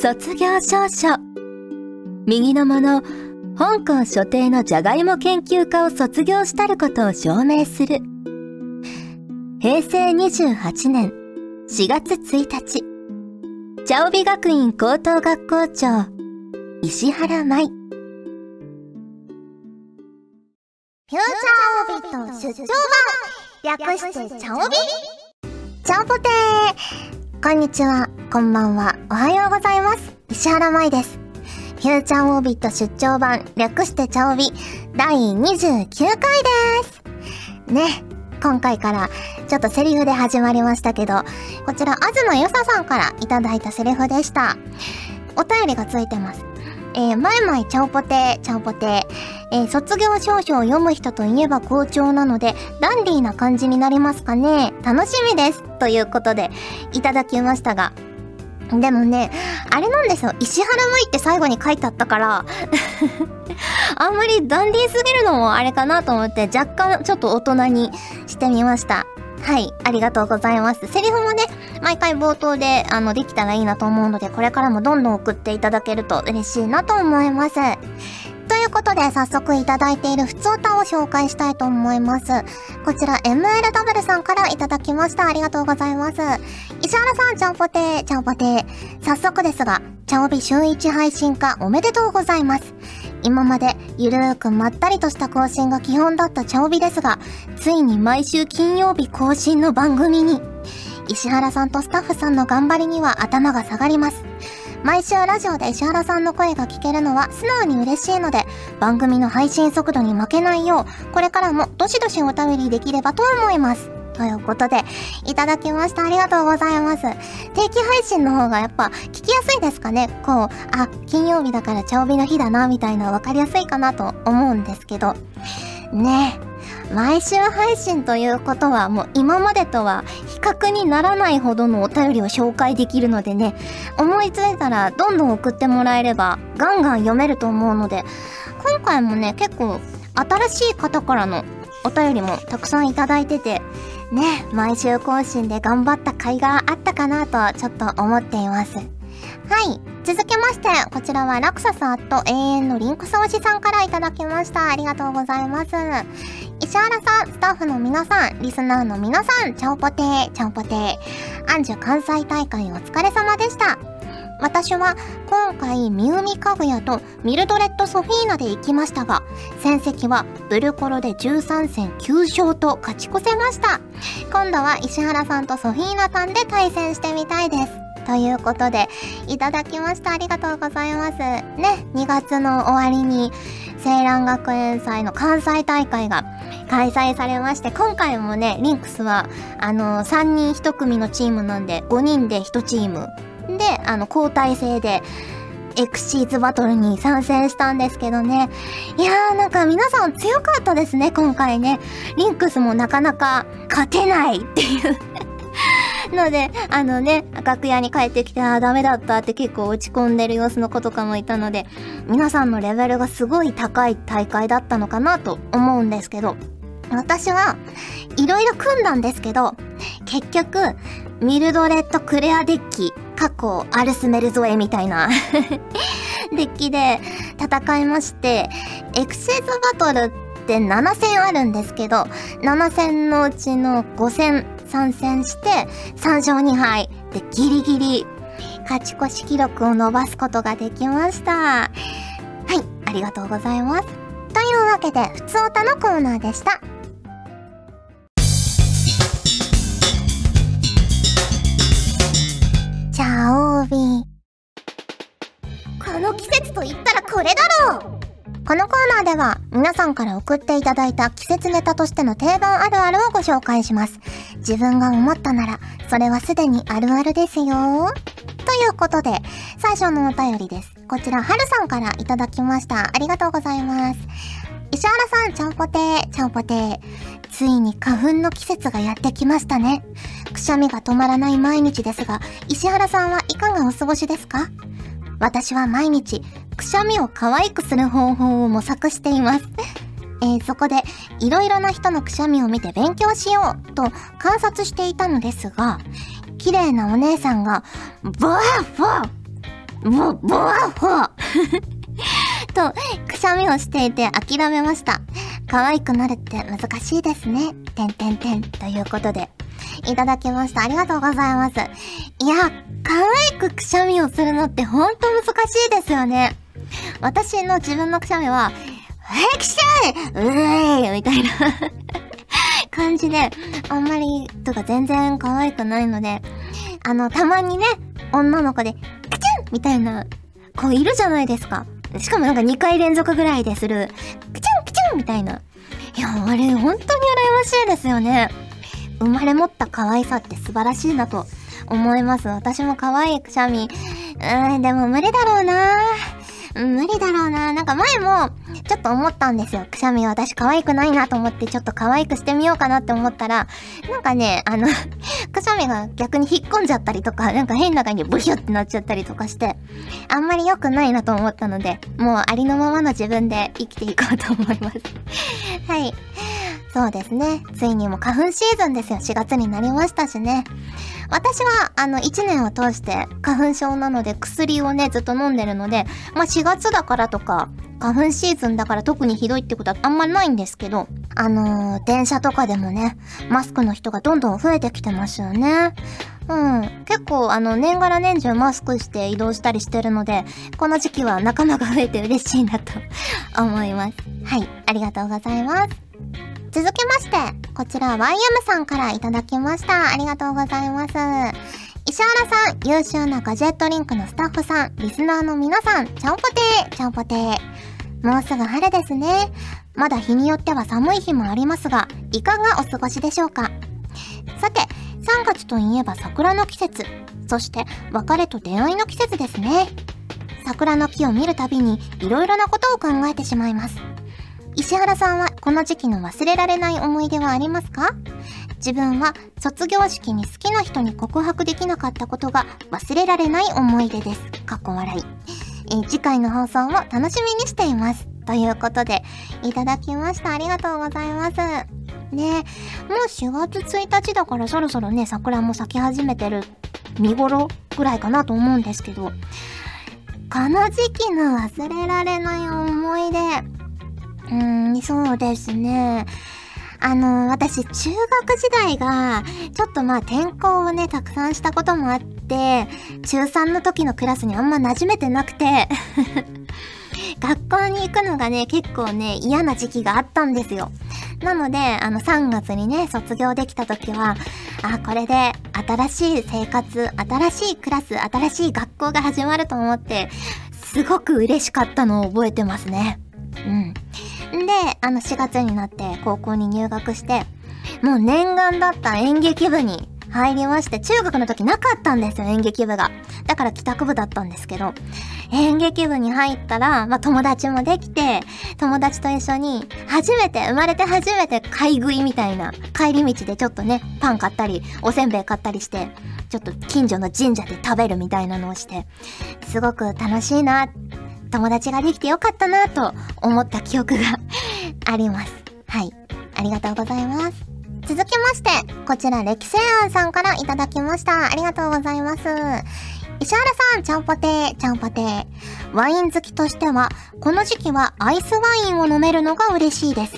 卒業証書。右のもの、香港所定のじゃがいも研究家を卒業したることを証明する。平成28年4月1日、茶帯学院高等学校長、石原舞。フューチャーオビット出張版略してチャオビチャオポテーこんにちは、こんばんは、おはようございます。石原舞です。フューチャーオービット出張版略してチャオビ第29回ですね、今回からちょっとセリフで始まりましたけど、こちら、東よささんからいただいたセリフでした。お便りがついてます。えー、まいまいちゃおぽてちゃおぽてえー、卒業証書を読む人といえば校長なので、ダンディーな感じになりますかね楽しみですということで、いただきましたが、でもね、あれなんですよ。石原舞って最後に書いてあったから あんまりダンディーすぎるのもあれかなと思って、若干ちょっと大人にしてみました。はい、ありがとうございます。セリフもね、毎回冒頭で、あの、できたらいいなと思うので、これからもどんどん送っていただけると嬉しいなと思います。ということで、早速いただいている普通歌を紹介したいと思います。こちら、MLW さんからいただきました。ありがとうございます。石原さん、ちゃんぽてー、ちゃんぽてー。早速ですが、ちゃおび週1配信化おめでとうございます。今までゆるーくまったりとした更新が基本だったちゃおびですが、ついに毎週金曜日更新の番組に。石原さんとスタッフさんの頑張りには頭が下がります。毎週ラジオで石原さんの声が聞けるのは素直に嬉しいので、番組の配信速度に負けないよう、これからもどしどしお便りできればと思います。ということで、いただきました。ありがとうございます。定期配信の方がやっぱ聞きやすいですかねこう、あ、金曜日だから茶帯の日だな、みたいなわかりやすいかなと思うんですけど。ねえ。毎週配信ということはもう今までとは比較にならないほどのお便りを紹介できるのでね、思いついたらどんどん送ってもらえればガンガン読めると思うので、今回もね、結構新しい方からのお便りもたくさんいただいてて、ね、毎週更新で頑張った甲斐があったかなとちょっと思っています。はい。続きまして、こちらはラクサスアット永遠のリンクソーシさんからいただきました。ありがとうございます。石原さん、スタッフの皆さん、リスナーの皆さん、チャオポテー、チャオポテー。アンジュ関西大会お疲れ様でした。私は今回ミウミカグヤとミルドレッドソフィーナで行きましたが、戦績はブルコロで13戦9勝と勝ち越せました。今度は石原さんとソフィーナさんで対戦してみたいです。ということで、いただきました。ありがとうございます。ね、2月の終わりに、青蘭学園祭の関西大会が開催されまして、今回もね、リンクスは、あの、3人1組のチームなんで、5人で1チームで、あの、交代制で、エクシーズバトルに参戦したんですけどね。いやーなんか皆さん強かったですね、今回ね。リンクスもなかなか勝てないっていうので、あのね、楽屋に帰ってきて、ああ、ダメだったって結構落ち込んでる様子の子とかもいたので、皆さんのレベルがすごい高い大会だったのかなと思うんですけど、私は、いろいろ組んだんですけど、結局、ミルドレッドクレアデッキ、過去アルスメルゾエみたいな デッキで戦いまして、エクシーズバトルって7戦あるんですけど、7戦のうちの5戦参戦して、3勝2敗でギリギリ勝ち越し記録を伸ばすことができました。はい、ありがとうございます。というわけで、ふつおたのコーナーでした。チャオービーこの季節と言ったらこれだろうこのコーナーでは皆さんから送っていただいた季節ネタとしての定番あるあるをご紹介します。自分が思ったなら、それはすでにあるあるですよ。ということで、最初のお便りです。こちら、はるさんからいただきました。ありがとうございます。石原さん、ちゃんぽてー、ちゃんぽてー。ついに花粉の季節がやってきましたね。くしゃみが止まらない毎日ですが、石原さんはいかがお過ごしですか？私は毎日、くしゃみを可愛くする方法を模索しています。えー、そこで、いろいろな人のくしゃみを見て勉強しようと観察していたのですが、綺麗なお姉さんが、ブワーブワーボ、ボワッホーと、くしゃみをしていて諦めました。可愛くなるって難しいですね。てんてんてん。ということで、いただきました。ありがとうございます。いや、可愛くくしゃみをするのってほんと難しいですよね。私の自分のくしゃみは、えくしゃいうえーいみたいな 感じで、あんまり、とか全然可愛くないので、あの、たまにね、女の子で、クチュンみたいな、子いるじゃないですか。しかもなんか2回連続ぐらいでする、クチュンクチュンみたいな。いや、あれ、本当に羨ましいですよね。生まれ持った可愛さって素晴らしいなと思います。私も可愛いくしゃみ。うん、でも無理だろうな無理だろうななんか前も、ちょっと思ったんですよ。くしゃみ私可愛くないなと思って、ちょっと可愛くしてみようかなって思ったら、なんかね、あの くしゃみが逆に引っ込んじゃったりとか、なんか変な感じでブヒュってなっちゃったりとかして、あんまり良くないなと思ったので、もうありのままの自分で生きていこうと思いますはい。そうですね。ついにも花粉シーズンですよ。4月になりましたしね。私は、あの、1年を通して花粉症なので薬をね、ずっと飲んでるので、まあ、4月だからとか、花粉シーズンだから特にひどいってことはあんまないんですけど、あのー、電車とかでもね、マスクの人がどんどん増えてきてますよね。うん。結構、あの、年がら年中マスクして移動したりしてるので、この時期は仲間が増えて嬉しいなと思います。はい。ありがとうございます。続きまして、こちら YM さんからいただきました。ありがとうございます。石原さん、優秀なガジェットリンクのスタッフさん、リスナーの皆さん、ちゃんぽてー、ちゃんぽてー。もうすぐ春ですね。まだ日によっては寒い日もありますが、いかがお過ごしでしょうか？さて、3月といえば桜の季節、そして別れと出会いの季節ですね。桜の木を見るたびに色々なことを考えてしまいます。石原さんはこの時期の忘れられない思い出はありますか？自分は卒業式に好きな人に告白できなかったことが忘れられない思い出です。過去笑い。え、次回の放送も楽しみにしています。ということで、いただきました。ありがとうございます。ねもう4月1日だからそろそろね、桜も咲き始めてる見頃ぐらいかなと思うんですけど、この時期の忘れられない思い出、うーん、そうですね。あの、私、中学時代が、ちょっとまあ転校をね、たくさんしたこともあって、中3の時のクラスにあんま馴染めてなくて 学校に行くのがね、結構ね、嫌な時期があったんですよ。なので、あの、3月にね、卒業できた時は、あ、これで、新しい生活、新しいクラス、新しい学校が始まると思って、すごく嬉しかったのを覚えてますね。うん。で、あの4月になって高校に入学して、もう念願だった演劇部に入りまして、中学の時なかったんですよ、演劇部が。だから帰宅部だったんですけど、演劇部に入ったら、まあ友達もできて、友達と一緒に、初めて、生まれて初めて買い食いみたいな、帰り道でちょっとね、パン買ったり、おせんべい買ったりして、ちょっと近所の神社で食べるみたいなのをして、すごく楽しいな、友達ができてよかったなと思った記憶が あります。はい。ありがとうございます。続きまして、こちら、歴世庵さんからいただきました。ありがとうございます。石原さん、ちゃんぽてー、ちゃんぽてー。ワイン好きとしては、この時期はアイスワインを飲めるのが嬉しいです。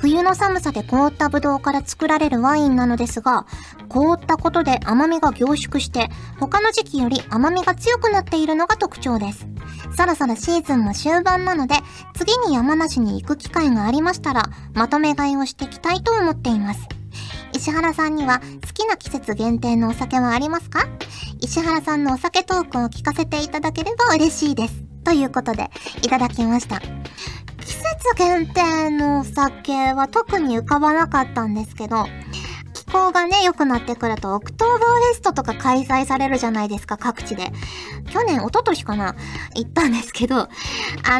冬の寒さで凍ったブドウから作られるワインなのですが、凍ったことで甘みが凝縮して、他の時期より甘みが強くなっているのが特徴です。そろそろシーズンも終盤なので、次に山梨に行く機会がありましたら、まとめ買いをしていきたいと思っています。石原さんには好きな季節限定のお酒はありますか？石原さんのお酒トークを聞かせていただければ嬉しいです。ということで、いただきました。季節限定のお酒は特に浮かばなかったんですけど、気候がね、良くなってくると、オクトーバーフェストとか開催されるじゃないですか、各地で。去年、一昨年かな？行ったんですけど、あ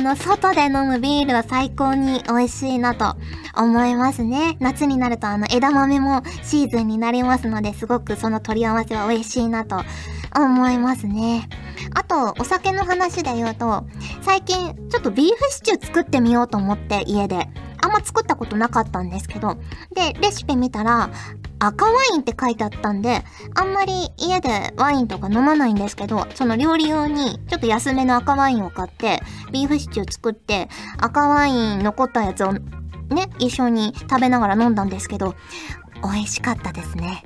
の、外で飲むビールは最高に美味しいなと思いますね。夏になるとあの、枝豆もシーズンになりますので、すごくその取り合わせは美味しいなと思いますね。あと、お酒の話で言うと、最近、ちょっとビーフシチュー作ってみようと思って、家で。あんま作ったことなかったんですけど、で、レシピ見たら、赤ワインって書いてあったんで、あんまり家でワインとか飲まないんですけど、その料理用にちょっと安めの赤ワインを買って、ビーフシチュー作って、赤ワイン残ったやつをね、一緒に食べながら飲んだんですけど、美味しかったですね。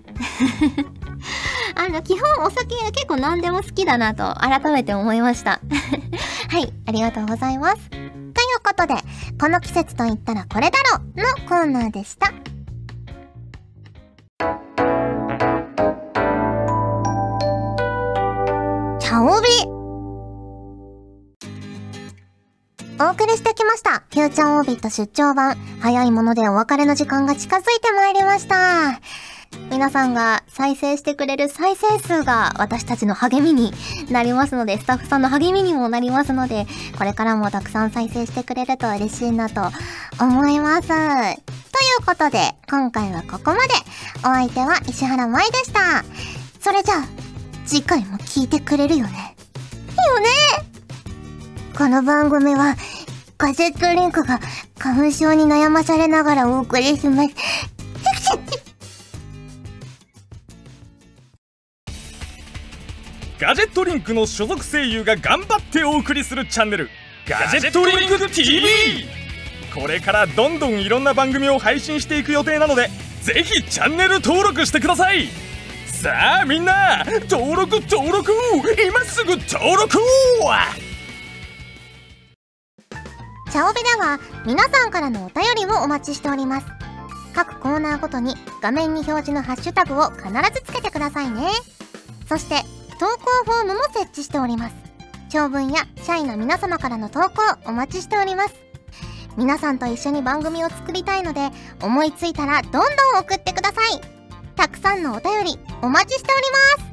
あの、基本お酒結構何でも好きだなと改めて思いました。はい、ありがとうございます。ということで、この季節と言ったらこれだろのコーナーでした。茶帯お送りしてきました。フューチャーオービット出張版。早いものでお別れの時間が近づいてまいりました。皆さんが再生してくれる再生数が私たちの励みになりますので、スタッフさんの励みにもなりますので、これからもたくさん再生してくれると嬉しいなと思います。ということで、今回はここまで。お相手は石原舞でした。それじゃあ、次回も聞いてくれるよね？よね？この番組は、ガジェットリンクが花粉症に悩まされながらお送りします。ガジェットリンクの所属声優が頑張ってお送りするチャンネルガジェットリンク TV これからどんどんいろんな番組を配信していく予定なのでぜひチャンネル登録してください。さあみんな登録登録。今すぐ登録チャオベでは皆さんからのお便りをお待ちしております。各コーナーごとに画面に表示のハッシュタグを必ずつけてくださいね。そして投稿フォームも設置しております。長文や社員の皆様からの投稿お待ちしております。皆さんと一緒に番組を作りたいので、思いついたらどんどん送ってください。たくさんのお便りお待ちしております。